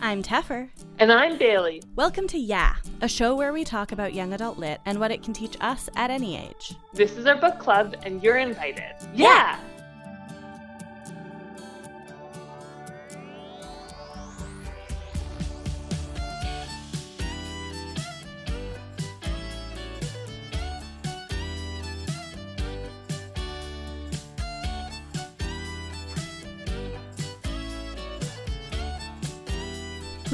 I'm Teffer. And I'm Bailey. Welcome to Yeah, a show where we talk about young adult lit and what it can teach us at any age. This is our book club, and you're invited. Yeah!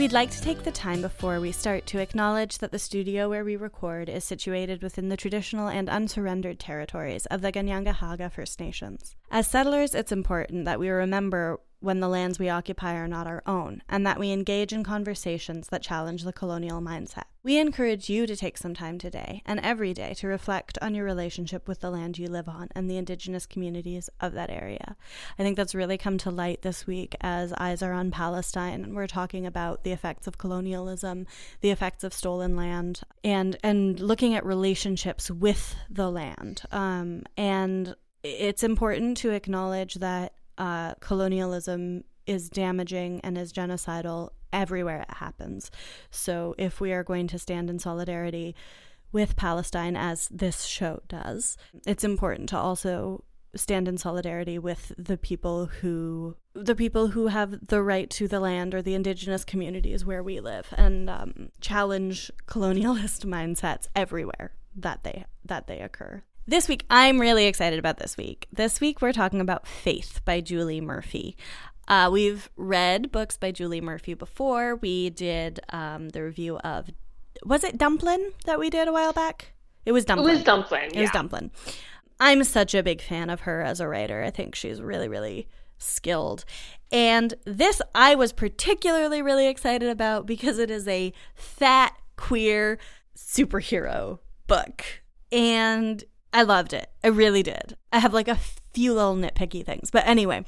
We'd like to take the time before we start to acknowledge that the studio where we record is situated within the traditional and unsurrendered territories of the Kanien'kehá:ka First Nations. As settlers, it's important that we remember when the lands we occupy are not our own, and that we engage in conversations that challenge the colonial mindset. We encourage you to take some time today and every day to reflect on your relationship with the land you live on and the indigenous communities of that area. I think that's really come to light this week as eyes are on Palestine and we're talking about the effects of colonialism, the effects of stolen land, and and looking at relationships with the land. Um, and it's important to acknowledge that uh, colonialism is damaging and is genocidal everywhere it happens. So if we are going to stand in solidarity with Palestine, as this show does, it's important to also stand in solidarity with the people who the people who have the right to the land or the indigenous communities where we live and um, challenge colonialist mindsets everywhere that they that they occur this week, I'm really excited about this week. This week, we're talking about Faith by Julie Murphy. Uh, we've read books by Julie Murphy before. We did um, the review of, was it Dumplin' that we did a while back? It was Dumplin'. It was Dumplin'. It was Dumplin'. I'm such a big fan of her as a writer. I think she's really, really skilled. And this I was particularly really excited about because it is a fat, queer superhero book. And I loved it. I really did. I have like a few little nitpicky things. But anyway,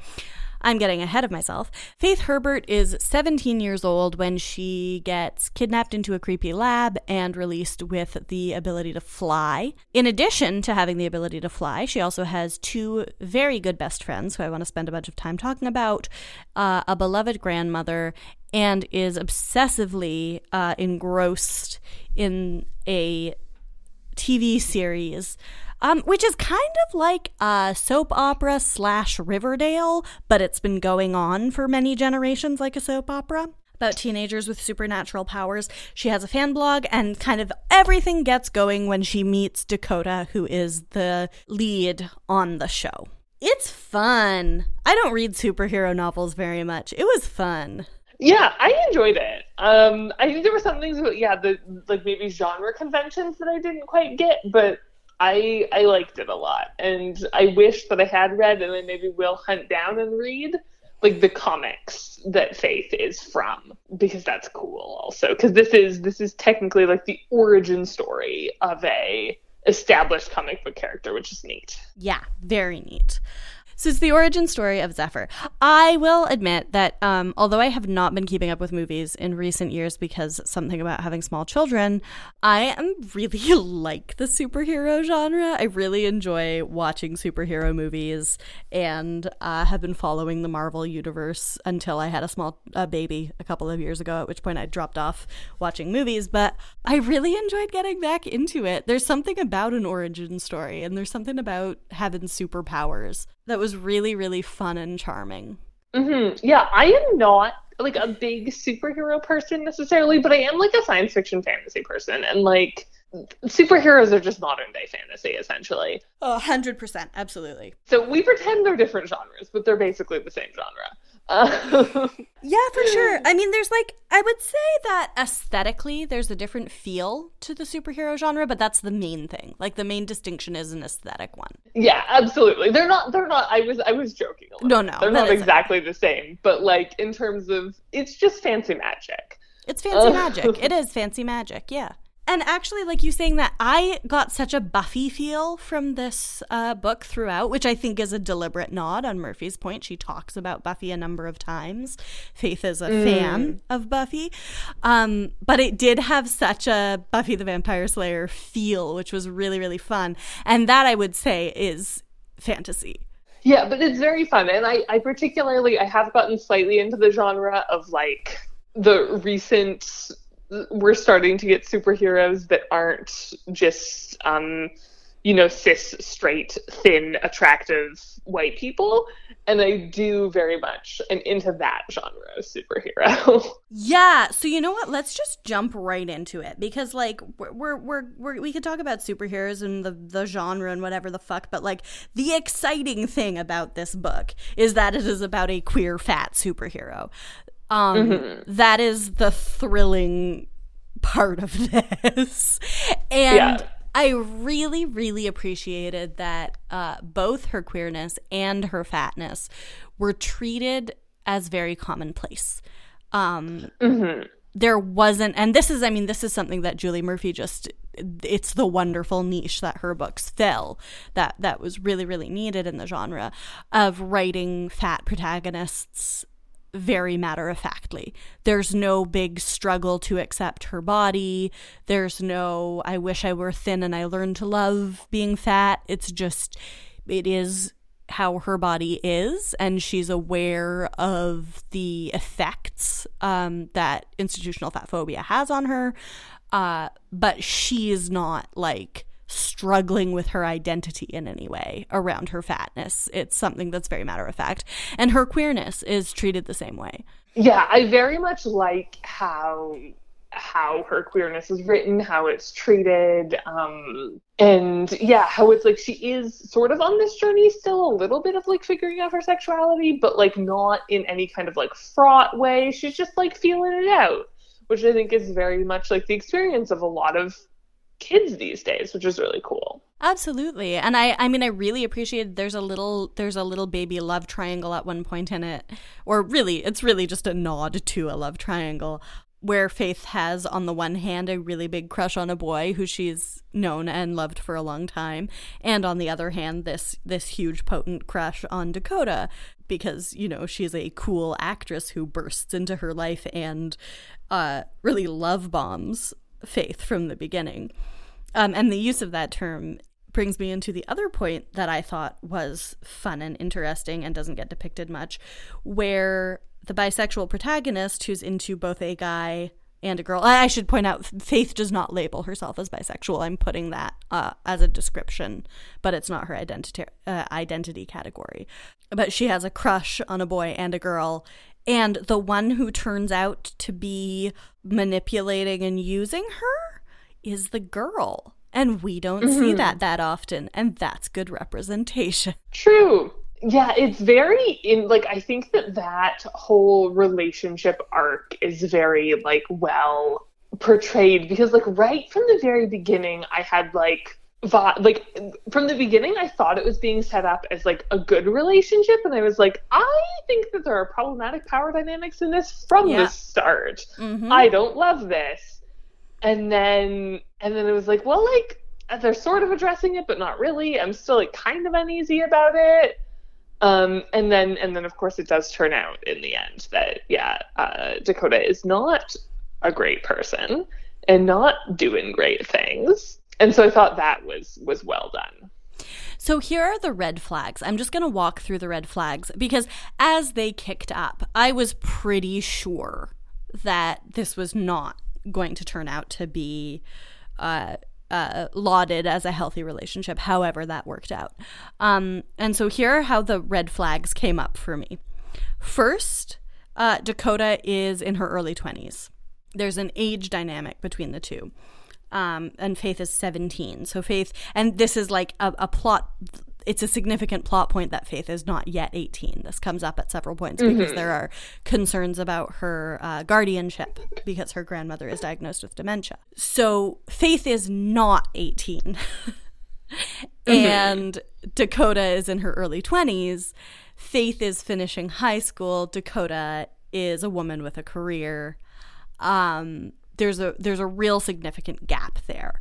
I'm getting ahead of myself. Faith Herbert is 17 years old when she gets kidnapped into a creepy lab and released with the ability to fly. In addition to having the ability to fly, she also has two very good best friends who I want to spend a bunch of time talking about, uh, a beloved grandmother, and is obsessively uh, engrossed in a TV series um, which is kind of like a soap opera slash Riverdale, but it's been going on for many generations like a soap opera about teenagers with supernatural powers. She has a fan blog, and kind of everything gets going when she meets Dakota, who is the lead on the show. It's fun. I don't read superhero novels very much. It was fun. Yeah, I enjoyed it. Um, I think there were some things, yeah, the like maybe genre conventions that I didn't quite get, but I I liked it a lot, and I wish that I had read, and then maybe will hunt down and read like the comics that Faith is from because that's cool also because this is this is technically like the origin story of a established comic book character, which is neat. Yeah, very neat. So it's the origin story of Zephyr. I will admit that um, although I have not been keeping up with movies in recent years because something about having small children, I am really like the superhero genre. I really enjoy watching superhero movies and uh, have been following the Marvel universe until I had a small uh, baby a couple of years ago, at which point I dropped off watching movies. But I really enjoyed getting back into it. There's something about an origin story, and there's something about having superpowers that was really, really fun and charming. Mm-hmm. Yeah, I am not like a big superhero person necessarily, but I am like a science fiction fantasy person, and like superheroes are just modern day fantasy essentially. Oh, 100%, absolutely. So we pretend they're different genres, but they're basically the same genre. Uh, yeah, for sure. I mean, there's like, I would say that aesthetically, there's a different feel to the superhero genre, but that's the main thing. Like, the main distinction is an aesthetic one. Yeah, absolutely. They're not, they're not, I was, I was joking a little. No, no. They're not exactly the same, but like, in terms of, it's just fancy magic. It's fancy uh, magic. It is fancy magic, yeah. And actually, like you saying that, I got such a Buffy feel from this uh, book throughout, which I think is a deliberate nod on Murphy's point. She talks about Buffy a number of times. Faith is a mm. fan of Buffy. Um, but it did have such a Buffy the Vampire Slayer feel, which was really, really fun. And that I would say is fantasy. Yeah, but it's very fun. And I, I particularly, I have gotten slightly into the genre of like the recent we're starting to get superheroes that aren't just um you know cis straight thin attractive white people. And i do very much am into that genre of superhero. Yeah so you know what? Let's just jump right into it because like we're we're, we're we could talk about superheroes and the the genre and whatever the fuck but like the exciting thing about this book is that it is about a queer fat superhero um, mm-hmm. that is the thrilling part of this. And yeah. I really, really appreciated that uh, both her queerness and her fatness were treated as very commonplace. Um, mm-hmm. There wasn't, and this is, I mean, this is something that Julie Murphy just it's the wonderful niche that her books fill that that was really really needed in the genre of writing fat protagonists very matter of factly. There's no big struggle to accept her body. There's no, I wish I were thin and I learned to love being fat. It's just, it is how her body is, and she's aware of the effects um, that institutional fat phobia has on her. Uh, but she is not like, struggling with her identity in any way around her fatness. It's something that's very matter of fact. And her queerness is treated the same way. Yeah, I very much like how how her queerness is written, how it's treated, um, and yeah, how it's like she is sort of on this journey still a little bit of like figuring out her sexuality, but like not in any kind of like fraught way. She's just like feeling it out, which I think is very much like the experience of a lot of kids these days, which is really cool. Absolutely. And I I mean I really appreciate there's a little there's a little baby love triangle at one point in it. Or really it's really just a nod to a love triangle where Faith has on the one hand a really big crush on a boy who she's known and loved for a long time and on the other hand this this huge potent crush on Dakota because you know she's a cool actress who bursts into her life and uh really love bombs faith from the beginning. Um, and the use of that term brings me into the other point that I thought was fun and interesting and doesn't get depicted much, where the bisexual protagonist, who's into both a guy and a girl, I should point out, Faith does not label herself as bisexual. I'm putting that uh, as a description, but it's not her identity uh, identity category. But she has a crush on a boy and a girl, and the one who turns out to be manipulating and using her is the girl. And we don't mm-hmm. see that that often. And that's good representation. True. Yeah, it's very in like I think that that whole relationship arc is very like well portrayed because like right from the very beginning I had like like from the beginning i thought it was being set up as like a good relationship and i was like i think that there are problematic power dynamics in this from yeah. the start. Mm-hmm. i don't love this. And then and then it was like well like they're sort of addressing it but not really. I'm still like kind of uneasy about it. Um and then and then of course it does turn out in the end that yeah uh, dakota is not a great person and not doing great things and so I thought that was was well done. So here are the red flags. I'm just going to walk through the red flags because as they kicked up, I was pretty sure that this was not going to turn out to be uh, uh, lauded as a healthy relationship, however that worked out. Um, and so here are how the red flags came up for me. First, uh, Dakota is in her early 20s. There's an age dynamic between the two um, and Faith is 17. So Faith, and this is like a, a, plot. It's a significant plot point that Faith is not yet 18. This comes up at several points mm-hmm. because there are concerns about her uh, guardianship because her grandmother is diagnosed with dementia. So Faith is not 18. mm-hmm. And Dakota is in her early 20s. Faith is finishing high school. Dakota is a woman with a career. Um, there's a there's a real significant gap there.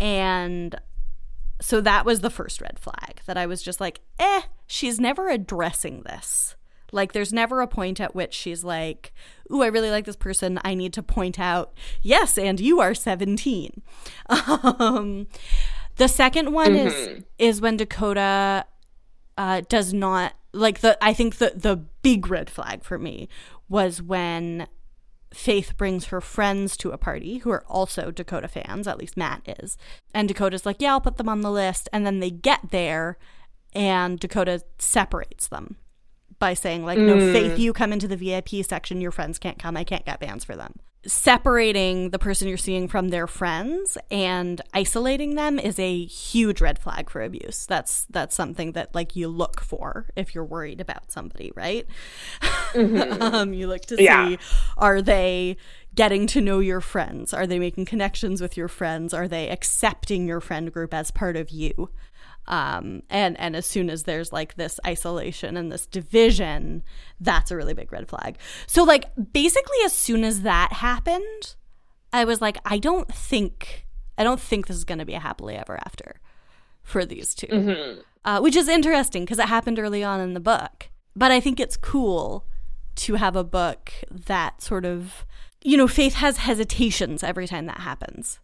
And so that was the first red flag that I was just like, "Eh, she's never addressing this." Like there's never a point at which she's like, "Ooh, I really like this person. I need to point out, yes, and you are 17." Um, the second one mm-hmm. is is when Dakota uh, does not like the. I think the the big red flag for me was when Faith brings her friends to a party who are also Dakota fans, at least Matt is. And Dakota's like, yeah, I'll put them on the list. And then they get there and Dakota separates them by saying, like, no, mm. Faith, you come into the VIP section, your friends can't come, I can't get bands for them separating the person you're seeing from their friends and isolating them is a huge red flag for abuse. That's that's something that like you look for if you're worried about somebody, right? Mm-hmm. um, you look to yeah. see are they getting to know your friends? Are they making connections with your friends? Are they accepting your friend group as part of you? Um, and and as soon as there's like this isolation and this division that's a really big red flag. So like basically as soon as that happened i was like i don't think i don't think this is going to be a happily ever after for these 2 mm-hmm. uh, which is interesting because it happened early on in the book. But i think it's cool to have a book that sort of you know faith has hesitations every time that happens.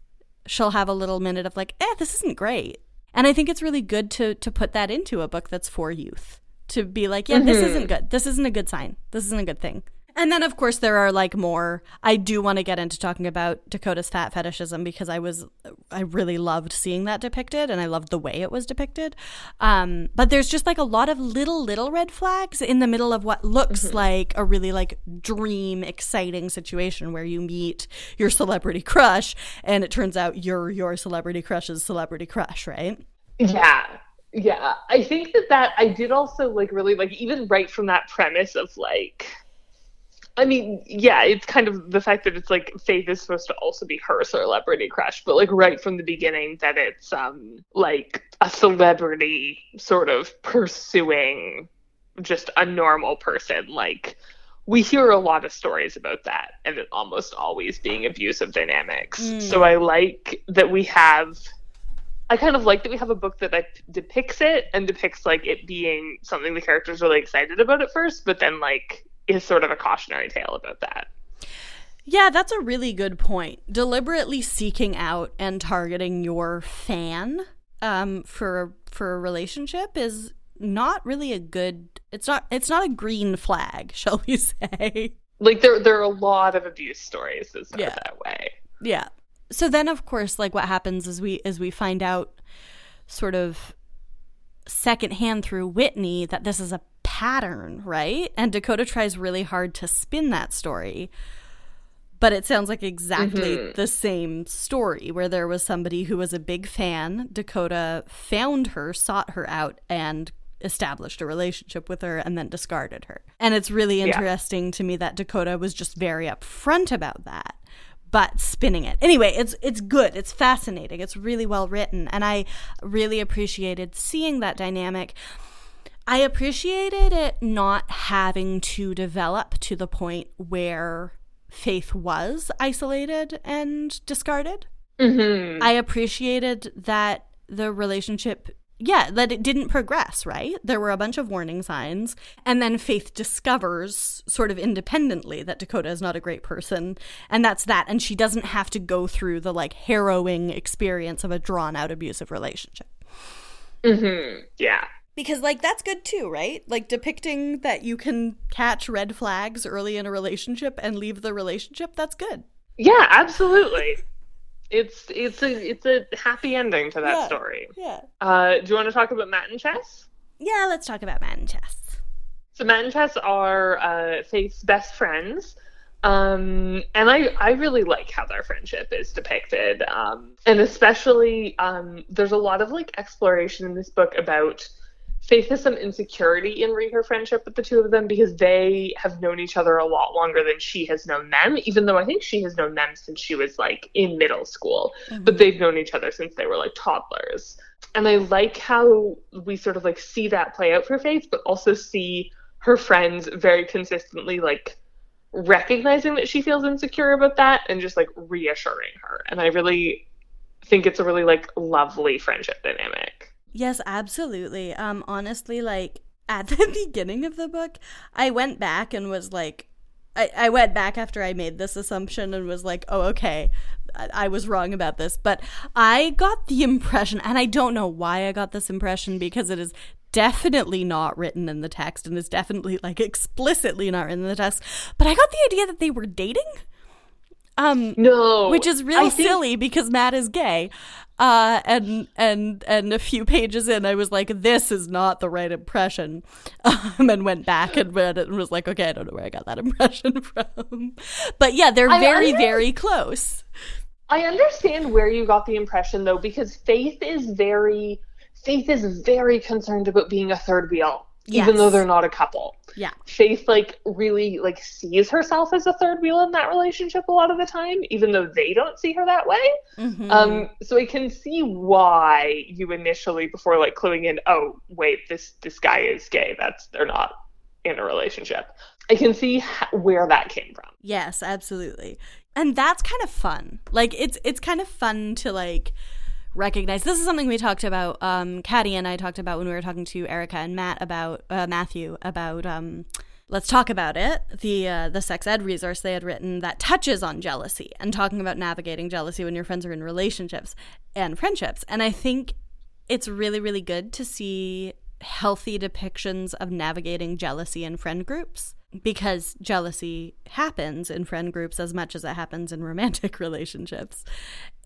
She'll have a little minute of like eh this isn't great and I think it's really good to to put that into a book that's for youth. To be like, yeah, mm-hmm. this isn't good. This isn't a good sign. This isn't a good thing. And then, of course, there are like more. I do want to get into talking about Dakota's fat fetishism because I was, I really loved seeing that depicted and I loved the way it was depicted. Um, but there's just like a lot of little, little red flags in the middle of what looks mm-hmm. like a really like dream, exciting situation where you meet your celebrity crush and it turns out you're your celebrity crush's celebrity crush, right? Yeah. Yeah. I think that that I did also like really like even right from that premise of like, I mean, yeah, it's kind of the fact that it's like Faith is supposed to also be her celebrity crush, but like right from the beginning that it's um like a celebrity sort of pursuing just a normal person. Like we hear a lot of stories about that and it almost always being abusive dynamics. Mm. So I like that we have I kind of like that we have a book that like depicts it and depicts like it being something the characters really excited about at first, but then like is sort of a cautionary tale about that. Yeah, that's a really good point. Deliberately seeking out and targeting your fan um, for for a relationship is not really a good. It's not. It's not a green flag, shall we say? Like there, there are a lot of abuse stories that start yeah. that way. Yeah. So then, of course, like what happens is we as we find out, sort of secondhand through Whitney that this is a pattern, right? And Dakota tries really hard to spin that story. But it sounds like exactly mm-hmm. the same story where there was somebody who was a big fan. Dakota found her, sought her out, and established a relationship with her and then discarded her. And it's really interesting yeah. to me that Dakota was just very upfront about that but spinning it. Anyway, it's it's good. It's fascinating. It's really well written and I really appreciated seeing that dynamic. I appreciated it not having to develop to the point where Faith was isolated and discarded. Mm-hmm. I appreciated that the relationship yeah, that it didn't progress, right? There were a bunch of warning signs. And then Faith discovers, sort of independently, that Dakota is not a great person. And that's that. And she doesn't have to go through the like harrowing experience of a drawn out abusive relationship. Mm-hmm. Yeah. Because, like, that's good too, right? Like, depicting that you can catch red flags early in a relationship and leave the relationship, that's good. Yeah, absolutely it's it's a it's a happy ending to that yeah, story. Yeah. Uh, do you want to talk about Matt and Chess? Yeah, let's talk about Matt and Chess. So Matt and Chess are uh, Faith's best friends. Um, and I, I really like how their friendship is depicted. Um, and especially, um, there's a lot of like exploration in this book about Faith has some insecurity in her friendship with the two of them because they have known each other a lot longer than she has known them, even though I think she has known them since she was like in middle school. Mm-hmm. But they've known each other since they were like toddlers. And I like how we sort of like see that play out for Faith, but also see her friends very consistently like recognizing that she feels insecure about that and just like reassuring her. And I really think it's a really like lovely friendship dynamic. Yes, absolutely. Um, honestly, like at the beginning of the book, I went back and was like, I, I went back after I made this assumption and was like, oh, okay, I, I was wrong about this. But I got the impression, and I don't know why I got this impression because it is definitely not written in the text and is definitely like explicitly not written in the text. But I got the idea that they were dating Um, no, which is really think- silly because Matt is gay. Uh, and and and a few pages in, I was like, "This is not the right impression," um, and went back and read it and was like, "Okay, I don't know where I got that impression from." But yeah, they're I very under- very close. I understand where you got the impression though, because Faith is very Faith is very concerned about being a third wheel, even though they're not a couple. Yeah. Faith like really like sees herself as a third wheel in that relationship a lot of the time, even though they don't see her that way. Mhm. Um, so I can see why you initially, before like cluing in, oh wait, this this guy is gay. That's they're not in a relationship. I can see h- where that came from. Yes, absolutely. And that's kind of fun. Like it's it's kind of fun to like recognize. This is something we talked about um Caddy and I talked about when we were talking to Erica and Matt about uh, Matthew about um Let's talk about it. The uh, the sex ed resource they had written that touches on jealousy and talking about navigating jealousy when your friends are in relationships and friendships. And I think it's really really good to see healthy depictions of navigating jealousy in friend groups because jealousy happens in friend groups as much as it happens in romantic relationships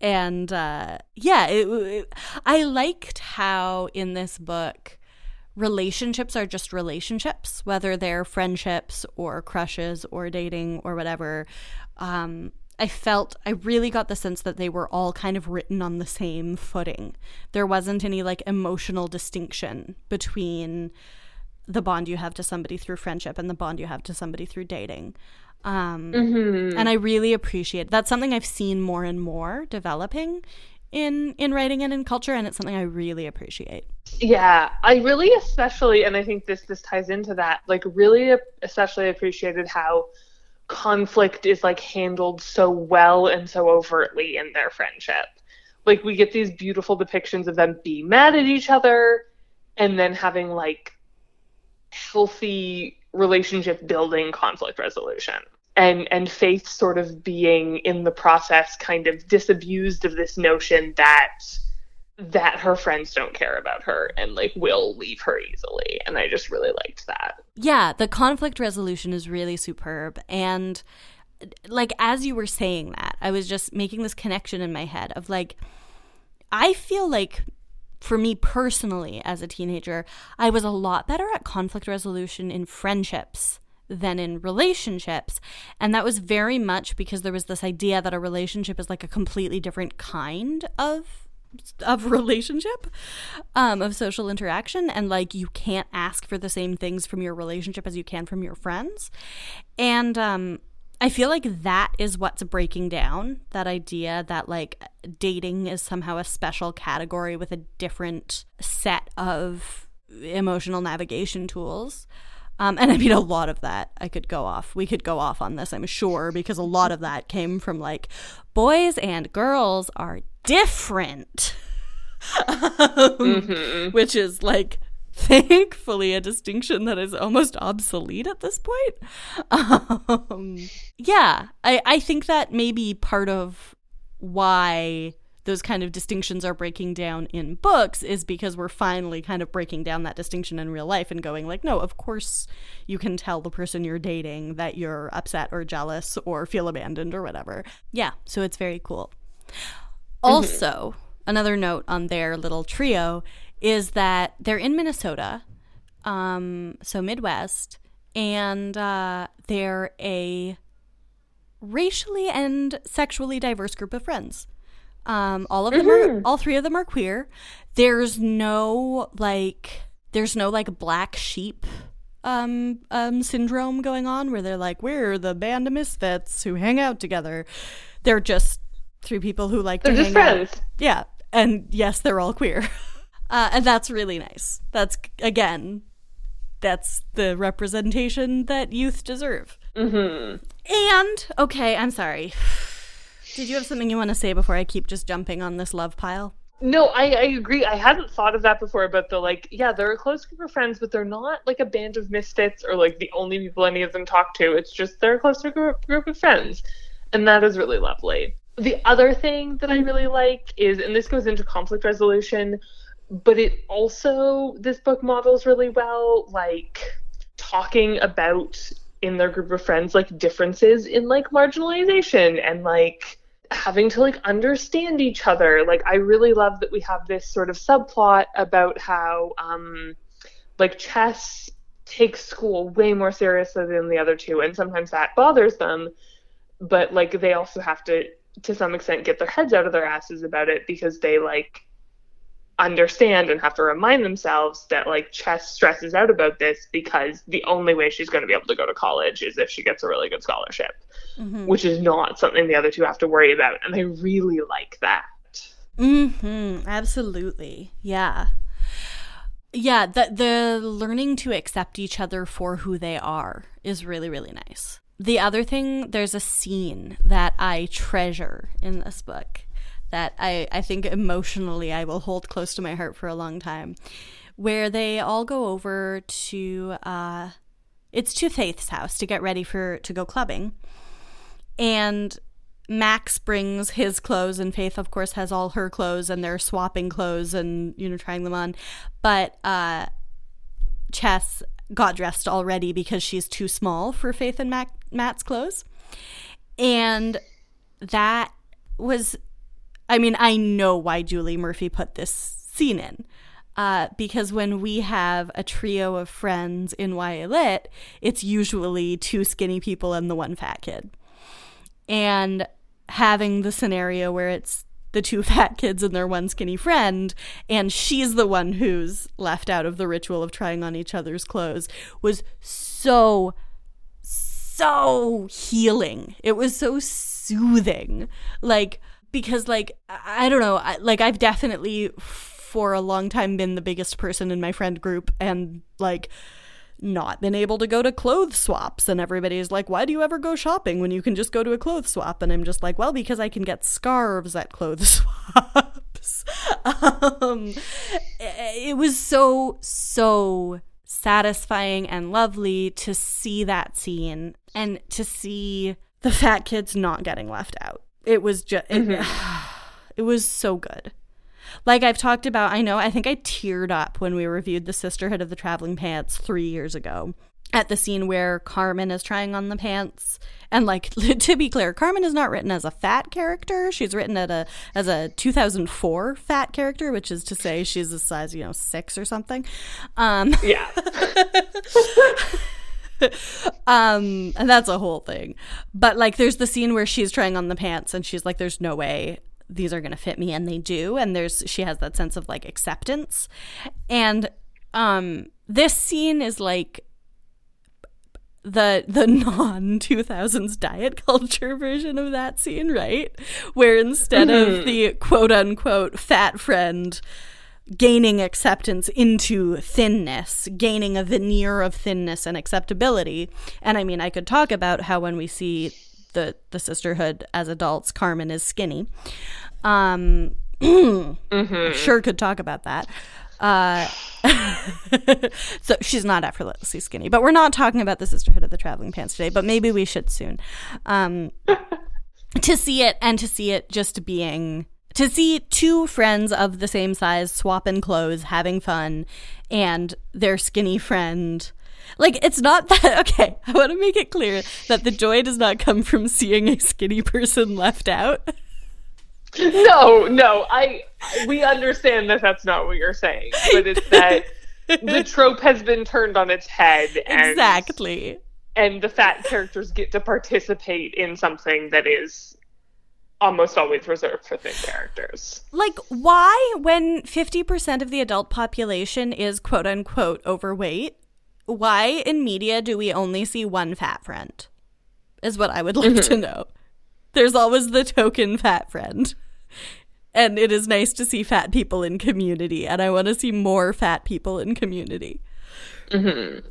and uh, yeah it, it- i liked how in this book relationships are just relationships whether they're friendships or crushes or dating or whatever um, I felt I really got the sense that they were all kind of written on the same footing. There wasn't any like emotional distinction between the bond you have to somebody through friendship and the bond you have to somebody through dating. Um, Mm-hmm. and I really appreciate that's something I've seen more and more developing in in writing and in culture, and it's something I really appreciate. Yeah, I really especially, and I think this this ties into that. Like, really, especially appreciated how conflict is like handled so well and so overtly in their friendship. Like, we get these beautiful depictions of them being mad at each other, and then having like healthy relationship building conflict resolution. And and Faith sort of being in the process kind of disabused of this notion that that her friends don't care about her and like will leave her easily and i just really liked that Yeah, the conflict resolution is really superb. And like as you were saying that, I was just making this connection in my head of like I feel like for me personally as a teenager, I was a lot better at conflict resolution in friendships than in relationships. And that was very much because there was this idea that a relationship is like a completely different kind of of relationship um of social interaction and like you can't ask for the same things from your relationship as you can from your friends and um i feel like that is what's breaking down that idea that like dating is somehow a special category with a different set of emotional navigation tools um, and I mean, a lot of that I could go off. We could go off on this, I'm sure, because a lot of that came from like boys and girls are different, um, which is like thankfully a distinction that is almost obsolete at this point. Um, yeah, I, I think that may be part of why those kind of distinctions are breaking down in books is because we're finally kind of breaking down that distinction in real life and going like no of course you can tell the person you're dating that you're upset or jealous or feel abandoned or whatever. Yeah so it's very cool. Also another note on their little trio is that they're in minnesota um, so midwest and uh, they're a racially and sexually diverse group of friends um, all of them are, all three of them are queer. There's no like, there's no like black sheep um, um, syndrome going on where they're like, we're the band of misfits who hang out together. They're just three people who like they're to just hang out. friends Yeah, and yes, they're all queer, uh, and that's really nice. That's again, that's the representation that youth deserve. hmm And okay, I'm sorry. Did you have something you want to say before I keep just jumping on this love pile? no I, I agree i hadn't thought of that before but the like yeah they're a close group of friends but they're not like a band of misfits or like the only people any of them talk to it's just they're a closer group, group of friends and that is really lovely the other thing that i really like is and this goes into conflict resolution but it also this book models really well like talking about in their group of friends like differences in like marginalization and like having to like understand each other. Like I really love that we have this sort of subplot about how um like Chess takes school way more seriously than the other two and sometimes that bothers them but like they also have to to some extent get their heads out of their asses about it because they like understand and have to remind themselves that like Chess stresses out about this because the only way she's going to be able to go to college is if she gets a really good scholarship, mm-hmm. which is not something the other two have to worry about. And I really like that. Mm-hmm. Absolutely. Yeah. Yeah, the the learning to accept each other for who they are is really really nice. The other thing, there's a scene that I treasure in this book that I, I think emotionally I will hold close to my heart for a long time, where they all go over to uh, it's to Faith's house to get ready for to go clubbing, and Max brings his clothes, and Faith, of course, has all her clothes, and they're swapping clothes and you know trying them on, but uh, Chess got dressed already because she's too small for Faith and Mac- Matt's clothes, and that was I mean, I know why Julie Murphy put this scene in. Uh, because when we have a trio of friends in YA Lit, it's usually two skinny people and the one fat kid. And having the scenario where it's the two fat kids and their one skinny friend, and she's the one who's left out of the ritual of trying on each other's clothes was so, so healing. It was so soothing. Like, because like I don't know, I, like I've definitely for a long time been the biggest person in my friend group and like not been able to go to clothes swaps. And everybody's like why do you ever go shopping when you can just go to a clothes swap? And i'm just like well because i can get scarves at clothes swaps. Um, it was so so satisfying and lovely to see that scene and to see the fat kids not getting left out it was just it, mm-hmm. it was so good. Like I've talked about, I know I think I teared up when we reviewed the Sisterhood of the Traveling Pants 3 years ago at the scene where Carmen is trying on the pants. And like to be clear, Carmen is not written as a fat character. She's written at a as a 2004 fat character, which is to say she's a size, you know, 6 or something. Um Yeah. um, and that's a whole thing. But like, there's the scene where she's trying on the pants, and she's like, "There's no way these are gonna fit me," and they do. And there's she has that sense of like acceptance, and um, this scene is like the the non 2000s diet culture version of that scene, right? Where instead mm-hmm. of the quote unquote fat friend gaining acceptance into thinness, gaining a veneer of thinness and acceptability. And I mean, I could talk about how when we see the the sisterhood as adults, Carmen is skinny. Um, mm-hmm. sure could talk about that. Uh, so she's not effortlessly skinny, but we're not talking about the sisterhood of the traveling pants today. But maybe we should soon. Um, to see it and to see it just being to see two friends of the same size swapping clothes, having fun, and their skinny friend. Like, it's not that. Okay, I want to make it clear that the joy does not come from seeing a skinny person left out. No, no, I. We understand that that's not what you're saying, but it's that the trope has been turned on its head. And, exactly. And the fat characters get to participate in something that is almost always reserved for thin characters. Like, why, when 50% of the adult population is quote unquote overweight, why in media do we only see one fat friend? Is what I would like mm-hmm. to know. There's always the token fat friend. And it is nice to see fat people in community, and I want to see more fat people in community. Mm-hmm.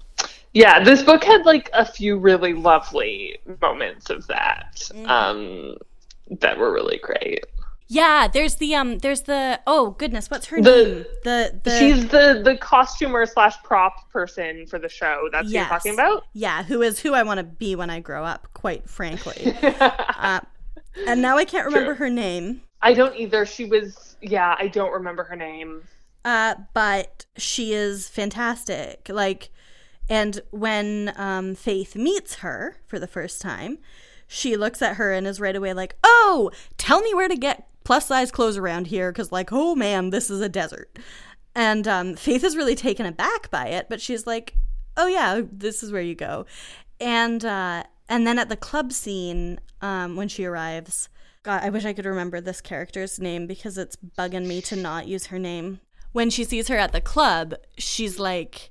Yeah, this book had like a few really lovely moments of that. Mm-hmm. Um, that were really great. Yeah, there's the um, there's the oh goodness, what's her the, name? The the she's the the costumer slash prop person for the show. That's yes. what you're talking about. Yeah, who is who I want to be when I grow up. Quite frankly, uh, and now I can't remember True. her name. I don't either. She was yeah, I don't remember her name. Uh, but she is fantastic. Like And when um, Faith meets her for the first time, she looks at her and is right away like, "Oh, tell me where to get plus size clothes around here because like oh man this is a desert. And um, faith is really taken aback by it but she's like oh yeah this is where you go. And uh, and then at the club scene um, when she arrives god i wish i could remember this character's name because it's bugging me to not use her name. When she sees her at the club she's like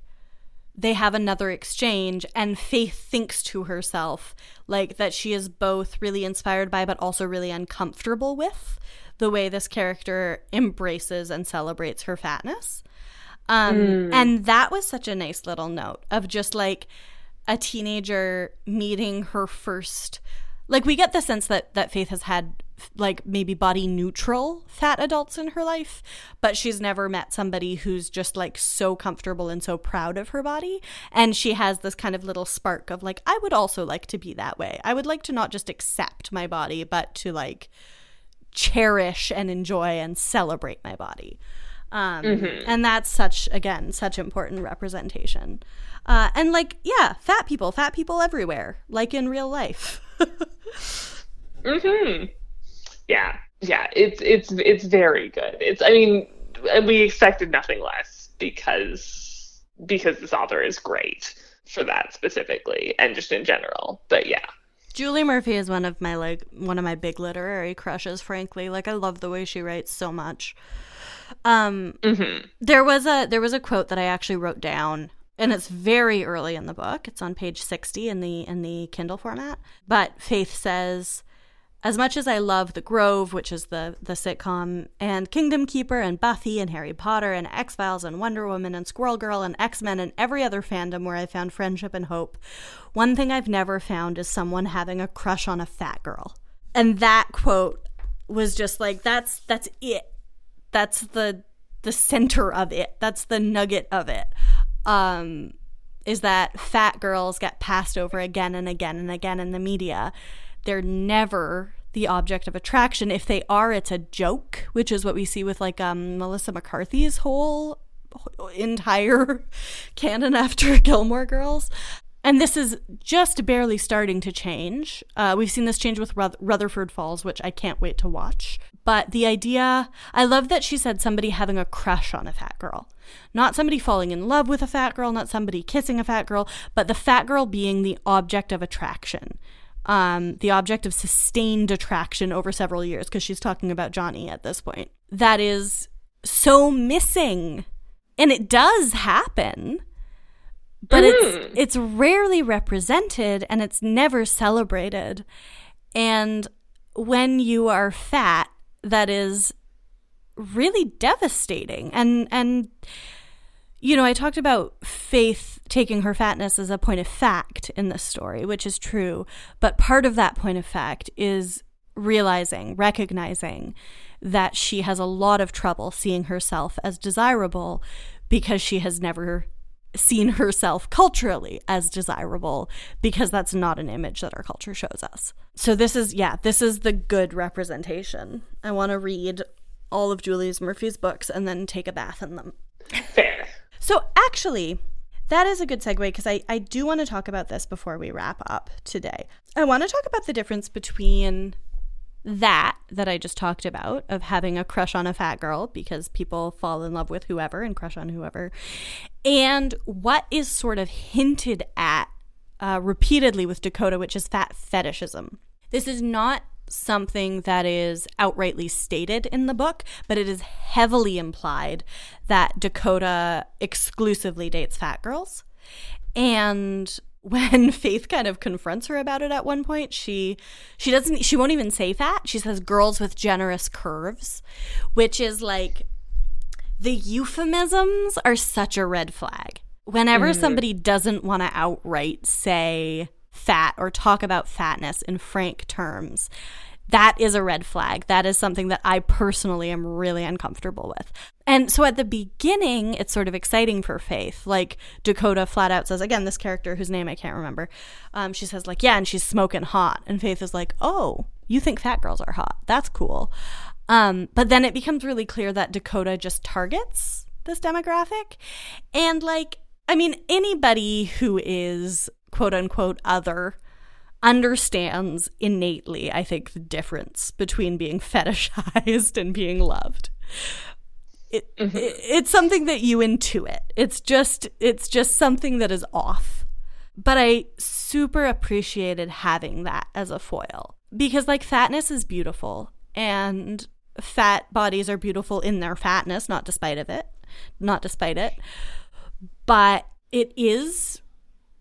they have another exchange and faith thinks to herself like that she is both really inspired by but also really uncomfortable with the way this character embraces and celebrates her fatness. Um, mm. And that was such a nice little note of just like a teenager meeting her first. Like we get the sense that that Faith has had like maybe body neutral fat adults in her life, but she's never met somebody who's just like so comfortable and so proud of her body. And she has this kind of little spark of like, I would also like to be that way. I would like to not just accept my body, but to like cherish and enjoy and celebrate my body. Um, mm-hmm. And that's such, again, such important representation. Uh, and like, yeah, fat people, fat people everywhere, like in real life. hmm Yeah, yeah, it's it's it's very good. It's, I mean, we expected nothing less because because this author is great for that specifically, and just in general. But yeah. Julie Murphy is one of my like one of my big literary crushes, frankly. Like I love the way she writes so much. Um mm-hmm. there was a there was a quote that I actually wrote down and it's very early in the book. It's on page 60 in the in the Kindle format. But Faith says as much as I love The Grove, which is the the sitcom, and Kingdom Keeper and Buffy and Harry Potter and X Files and Wonder Woman and Squirrel Girl and X Men and every other fandom where I found friendship and hope, one thing I've never found is someone having a crush on a fat girl. And that quote was just like that's that's it. That's the the center of it. That's the nugget of it. Um, is that fat girls get passed over again and again and again in the media they're never the object of attraction. If they are, it's a joke, which is what we see with like um, Melissa McCarthy's whole entire canon after Gilmore Girls. And this is just barely starting to change. Uh, we've seen this change with Rutherford Falls, which I can't wait to watch. But the idea, I love that she said somebody having a crush on a fat girl. Not somebody falling in love with a fat girl, not somebody kissing a fat girl, but the fat girl being the object of attraction um, the object of sustained attraction over several years, because she's talking about Johnny at this point, that is so missing. And it does happen, but mm. it's it's rarely represented and it's never celebrated. And when you are fat, that is really devastating. And and you know, I talked about Faith taking her fatness as a point of fact in this story, which is true. But part of that point of fact is realizing, recognizing that she has a lot of trouble seeing herself as desirable because she has never seen herself culturally as desirable because that's not an image that our culture shows us. So this is yeah, this is the good representation. I want to read all of Julie's Murphy's books and then take a bath in them. Fair. So, actually, that is a good segue because I, I do want to talk about this before we wrap up today. I want to talk about the difference between that that I just talked about of having a crush on a fat girl because people fall in love with whoever and crush on whoever, and what is sort of hinted at uh, repeatedly with Dakota, which is fat fetishism. This is not something that is outrightly stated in the book, but it is heavily implied that Dakota exclusively dates fat girls. And when Faith kind of confronts her about it at one point, she she doesn't she won't even say fat. She says girls with generous curves, which is like the euphemisms are such a red flag. Whenever mm. somebody doesn't want to outright say fat or talk about fatness in frank terms, that is a red flag. That is something that I personally am really uncomfortable with. And so at the beginning, it's sort of exciting for Faith. Like Dakota flat out says, again, this character whose name I can't remember, um, she says, like, yeah, and she's smoking hot. And Faith is like, oh, you think fat girls are hot. That's cool. Um, but then it becomes really clear that Dakota just targets this demographic. And like, I mean, anybody who is quote unquote other understands innately, I think, the difference between being fetishized and being loved. It, mm-hmm. it, it's something that you intuit. It's just it's just something that is off. But I super appreciated having that as a foil because like fatness is beautiful and fat bodies are beautiful in their fatness, not despite of it, not despite it. But it is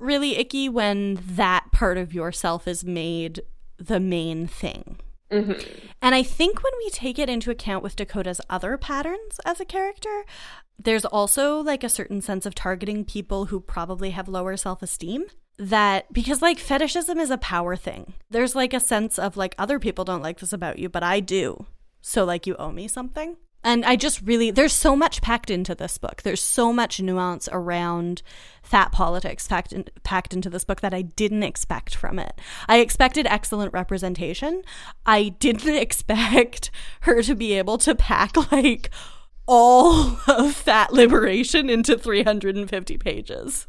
really icky when that part of yourself is made the main thing. Mm-hmm. And I think when we take it into account with Dakota's other patterns as a character, there's also like a certain sense of targeting people who probably have lower self esteem. That because like fetishism is a power thing. There's like a sense of like other people don't like this about you, but I do. So like you owe me something. And I just really, there's so much packed into this book. There's so much nuance around fat politics packed, in, packed into this book that I didn't expect from it. I expected excellent representation. I didn't expect her to be able to pack like all of fat liberation into 350 pages.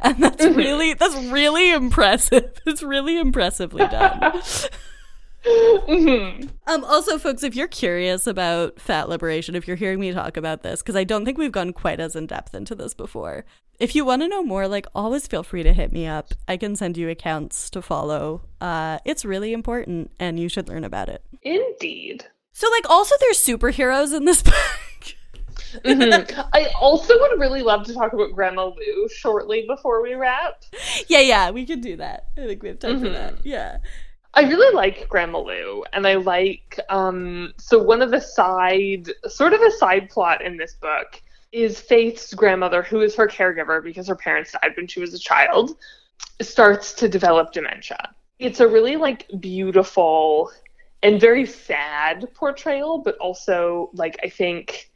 And that's mm-hmm. really, that's really impressive. It's really impressively done. mm-hmm. Um, also, folks, if you're curious about fat liberation, if you're hearing me talk about this, because I don't think we've gone quite as in depth into this before, if you want to know more, like always feel free to hit me up. I can send you accounts to follow. Uh, it's really important, and you should learn about it. Indeed. So, like, also there's superheroes in this book. mm-hmm. I also would really love to talk about Grandma Lou shortly before we wrap. Yeah, yeah, we can do that. I think we have time mm-hmm. for that. Mm-hmm. Yeah. I really like Grandma Lou, and I like um, so one of the side sort of a side plot in this book is Faith's grandmother, who is her caregiver because her parents died when she was a child, starts to develop dementia. It's a really like beautiful and very sad portrayal, but also like I think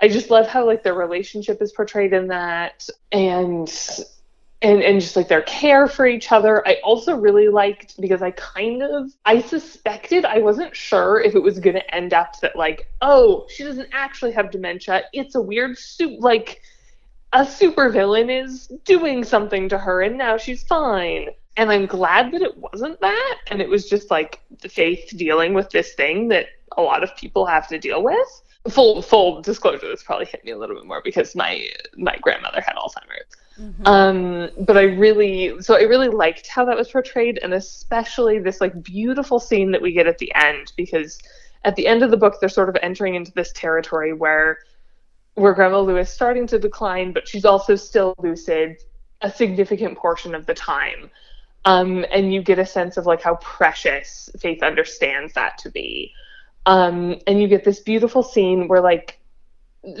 I just love how like their relationship is portrayed in that and and and just like their care for each other. I also really liked because I kind of I suspected I wasn't sure if it was going to end up that like oh she doesn't actually have dementia. It's a weird suit like a supervillain is doing something to her and now she's fine. And I'm glad that it wasn't that and it was just like the faith dealing with this thing that a lot of people have to deal with. Full full disclosure, this probably hit me a little bit more because my my grandmother had Alzheimer's. Mm-hmm. Um, but I really, so I really liked how that was portrayed, and especially this like beautiful scene that we get at the end, because at the end of the book they're sort of entering into this territory where where Grandma Lou is starting to decline, but she's also still lucid a significant portion of the time. Um, and you get a sense of like how precious Faith understands that to be. Um, and you get this beautiful scene where like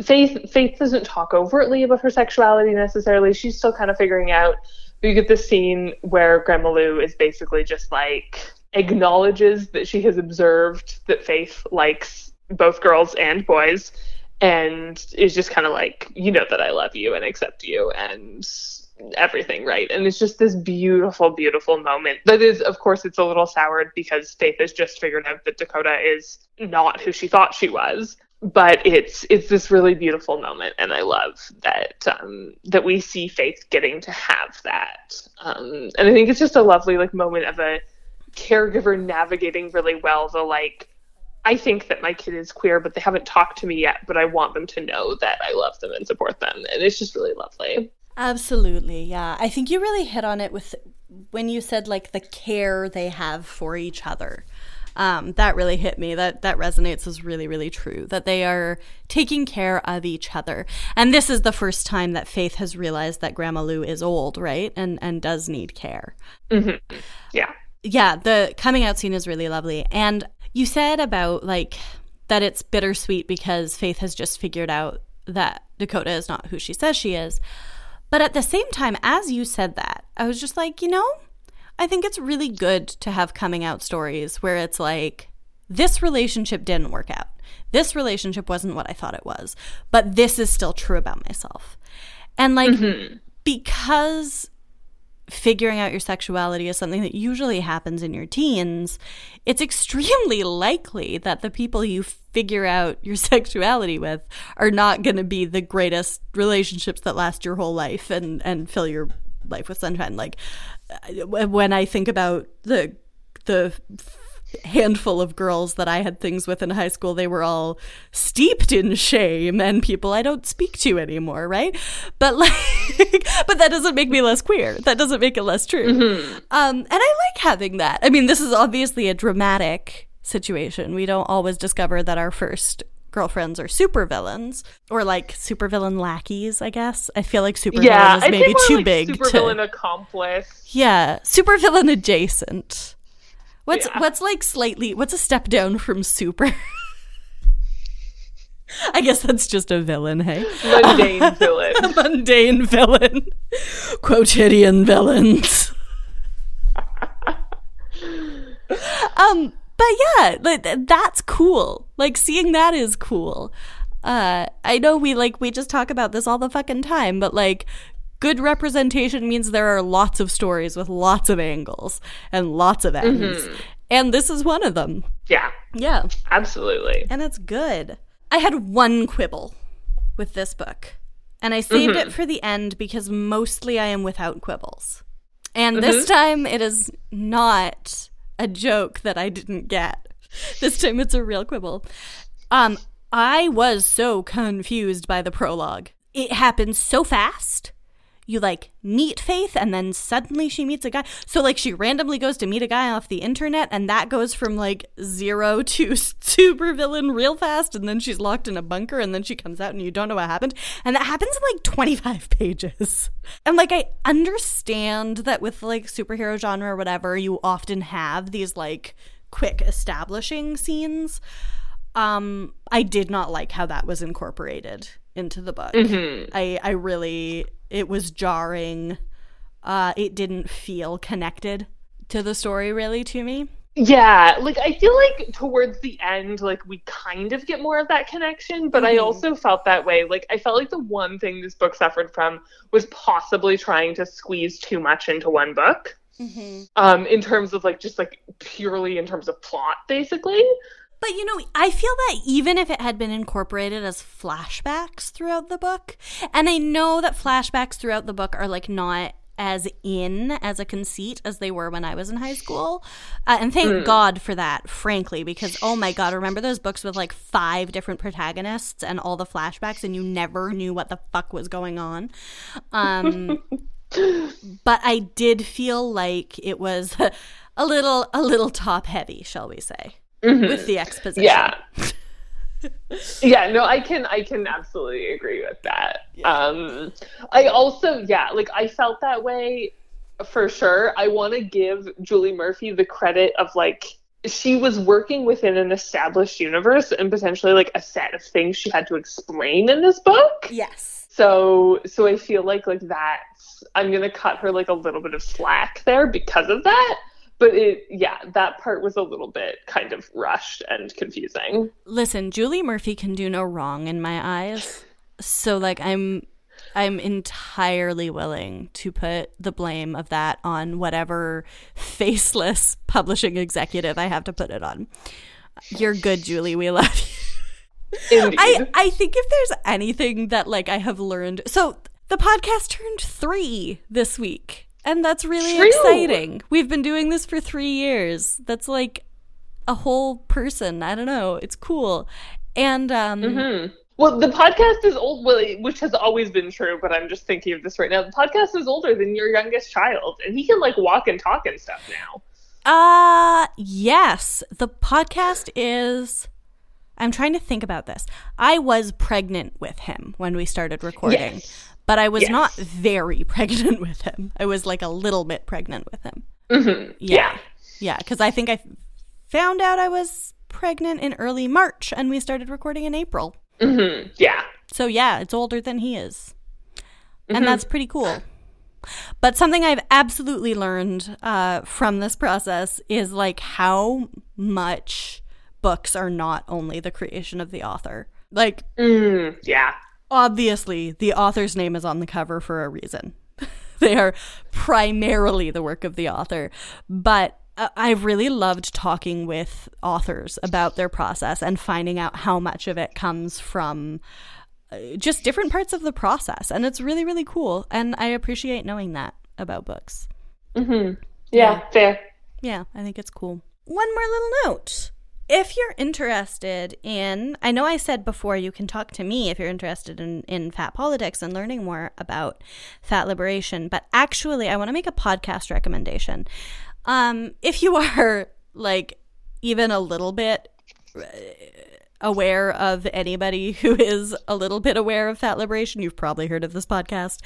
Faith Faith doesn't talk overtly about her sexuality necessarily. She's still kind of figuring out. But you get this scene where Grandma Lou is basically just like acknowledges that she has observed that Faith likes both girls and boys and is just kind of like, you know that I love you and accept you and everything, right? And it's just this beautiful, beautiful moment. That is, of course, it's a little soured because Faith has just figured out that Dakota is not who she thought she was but it's it's this really beautiful moment and i love that um, that we see faith getting to have that. Um, and i think it's just a lovely like moment of a caregiver navigating really well the like i think that my kid is queer but they haven't talked to me yet but i want them to know that i love them and support them and it's just really lovely. Absolutely yeah. I think you really hit on it with when you said like the care they have for each other um, that really hit me. That that resonates as really, really true. That they are taking care of each other. And this is the first time that Faith has realized that Grandma Lou is old, right? And and does need care. Mm-hmm. Yeah. Yeah. The coming out scene is really lovely. And you said about like that it's bittersweet because Faith has just figured out that Dakota is not who she says she is. But at the same time, as you said that, I was just like, you know, I think it's really good to have coming out stories where it's like, this relationship didn't work out. This relationship wasn't what I thought it was, but this is still true about myself. And like, mm-hmm. because figuring out your sexuality is something that usually happens in your teens, it's extremely likely that the people you figure out your sexuality with are not going to be the greatest relationships that last your whole life and and fill your life with sunshine. Like when I think about the the handful of girls that I had things with in high school, they were all steeped in shame and people I don't speak to anymore, right? But like, but that doesn't make me less queer. That doesn't make it less true. Mm-hmm. Um, and I like having that. I mean, this is obviously a dramatic situation. We don't always discover that our first girlfriends are supervillains or like supervillain lackeys, I guess. I feel like supervillain yeah, is maybe too like big. Supervillain to... accomplice. Yeah, supervillain adjacent. What's yeah. what's like slightly what's a step down from super? I guess that's just a villain, hey? Mundane villain. mundane villain. Quotidian villains. um, but yeah, like, that's cool. Like seeing that is cool. Uh, I know we like we just talk about this all the fucking time, but like good representation means there are lots of stories with lots of angles and lots of ends. Mm-hmm. And this is one of them. Yeah. Yeah. Absolutely. And it's good. I had one quibble with this book. And I saved mm-hmm. it for the end because mostly I am without quibbles. And mm-hmm. this time it is not a joke that I didn't get. This time it's a real quibble. Um, I was so confused by the prologue. It happened so fast you like meet Faith and then suddenly she meets a guy. So like she randomly goes to meet a guy off the internet and that goes from like zero to super villain real fast and then she's locked in a bunker and then she comes out and you don't know what happened. And that happens in like 25 pages. And like I understand that with like superhero genre or whatever, you often have these like quick establishing scenes. Um I did not like how that was incorporated into the book. Mm-hmm. I I really it was jarring. Uh, it didn't feel connected to the story really to me. Yeah, like I feel like towards the end, like we kind of get more of that connection, but mm-hmm. I also felt that way. Like I felt like the one thing this book suffered from was possibly trying to squeeze too much into one book. Mm-hmm. Um, in terms of like just like purely in terms of plot, basically. But you know, I feel that even if it had been incorporated as flashbacks throughout the book, and I know that flashbacks throughout the book are like not as in as a conceit as they were when I was in high school. Uh, and thank mm. God for that, frankly, because oh my God, remember those books with like five different protagonists and all the flashbacks, and you never knew what the fuck was going on? Um, but I did feel like it was a little, a little top heavy, shall we say mm-hmm. with the exposition. Yeah. yeah, no, I can I can absolutely agree with that. Yeah. Um I also yeah, like I felt that way for sure. I want to give Julie Murphy the credit of like she was working within an established universe and potentially like a set of things she had to explain in this book. Yes. So so I feel like like that's I'm gonna cut her like a little bit of slack there because of that but it yeah that part was a little bit kind of rushed and confusing. Listen julie murphy can do no wrong in my eyes. So like i'm i'm entirely willing to put the blame of that on whatever faceless publishing executive i have to put it on. You're good julie. We love you. Indeed. I, I think if there's anything that like I have learned so the podcast turned three this week and that's really True. exciting. We've been doing this for three years. That's like a whole person. I don't know. It's cool. And um mm-hmm. Well, the podcast is old, which has always been true, but I'm just thinking of this right now. The podcast is older than your youngest child, and he can like walk and talk and stuff now. Uh, yes. The podcast is. I'm trying to think about this. I was pregnant with him when we started recording. Yes but I was yes. not very pregnant with him. I was like a little bit pregnant with him. Mm-hmm. Yeah. Yeah. Because I think I found out I was pregnant in early March and we started recording in April. Mm-hmm. Yeah. So, yeah, it's older than he is. Mm-hmm. And that's pretty cool. But something I've absolutely learned uh, from this process is like how much books are not only the creation of the author. Like, mm, yeah obviously the author's name is on the cover for a reason. they are primarily the work of the author. But uh, I really loved talking with authors about their process and finding out how much of it comes from uh, just different parts of the process. And it's really, really cool. And I appreciate knowing that about books. Mm-hmm. Yeah, yeah, fair. Yeah, I think it's cool. One more little note. If you're interested in, I know I said before you can talk to me if you're interested in, in fat politics and learning more about fat liberation, but actually, I want to make a podcast recommendation. Um, if you are like even a little bit uh, aware of anybody who is a little bit aware of fat liberation, you've probably heard of this podcast.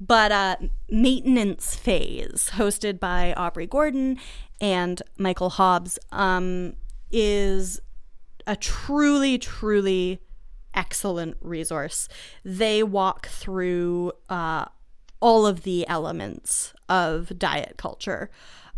But uh, Maintenance Phase, hosted by Aubrey Gordon and Michael Hobbs, um, is a truly, truly excellent resource. They walk through uh, all of the elements of diet culture.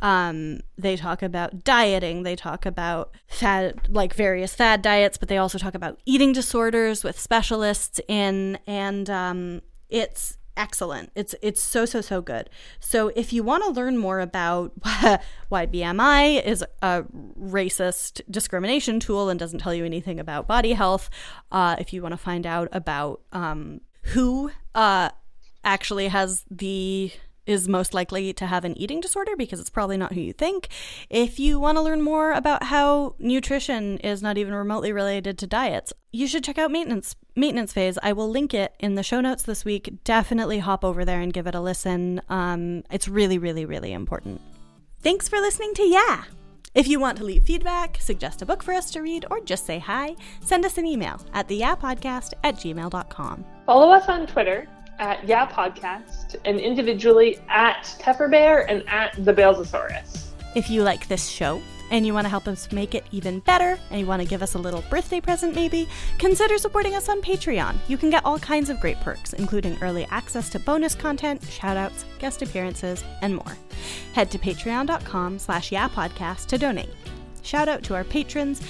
Um, they talk about dieting, they talk about fad, like various fad diets, but they also talk about eating disorders with specialists in, and um, it's excellent. It's it's so so so good. So if you want to learn more about why BMI is a racist discrimination tool and doesn't tell you anything about body health, uh, if you want to find out about um, who uh, actually has the is most likely to have an eating disorder because it's probably not who you think. If you want to learn more about how nutrition is not even remotely related to diets, you should check out maintenance maintenance phase. I will link it in the show notes this week. Definitely hop over there and give it a listen. Um, it's really, really, really important. Thanks for listening to Yeah. If you want to leave feedback, suggest a book for us to read, or just say hi, send us an email at theyapodcast at gmail.com. Follow us on Twitter at Yeah Podcast and individually at Tefferbear and at the Balesosaurus. If you like this show and you want to help us make it even better and you want to give us a little birthday present maybe, consider supporting us on Patreon. You can get all kinds of great perks, including early access to bonus content, shoutouts, guest appearances, and more. Head to patreon.com slash yapodcast to donate. Shout out to our patrons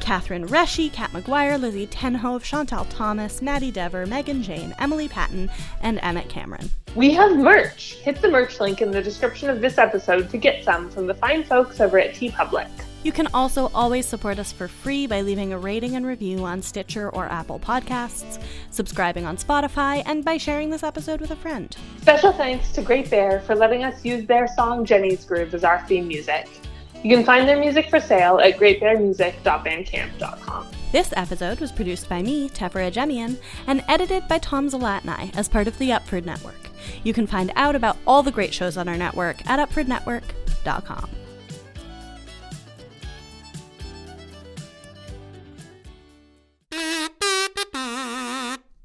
Catherine Reshi, Kat McGuire, Lizzie Tenhove, Chantal Thomas, Maddie Dever, Megan Jane, Emily Patton, and Emmett Cameron. We have merch. Hit the merch link in the description of this episode to get some from the fine folks over at TeePublic. You can also always support us for free by leaving a rating and review on Stitcher or Apple Podcasts, subscribing on Spotify, and by sharing this episode with a friend. Special thanks to Great Bear for letting us use their song Jenny's Groove as our theme music. You can find their music for sale at greatbearmusic.bandcamp.com. This episode was produced by me, Tefera Jemian, and edited by Tom Zalatni as part of the Upford Network. You can find out about all the great shows on our network at upfordnetwork.com.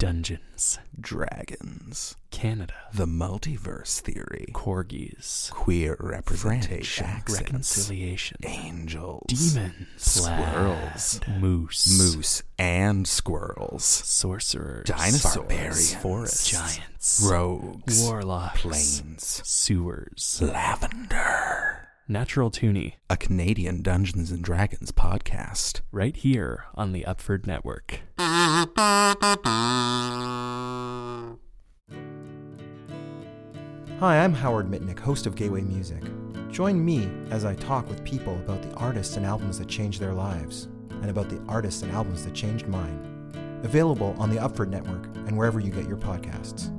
Dungeons, Dragons, Canada, the multiverse theory, corgis, queer representation, French reconciliation, angels, demons, squirrels, moose, moose and squirrels, sorcerers, dinosaurs, barbarians, forests, giants, rogues, warlocks, plains, sewers, lavender. Natural Toonie, a Canadian Dungeons and Dragons podcast. right here on the Upford Network. Hi, I'm Howard Mitnick, host of Gateway Music. Join me as I talk with people about the artists and albums that changed their lives, and about the artists and albums that changed mine. Available on the Upford Network and wherever you get your podcasts.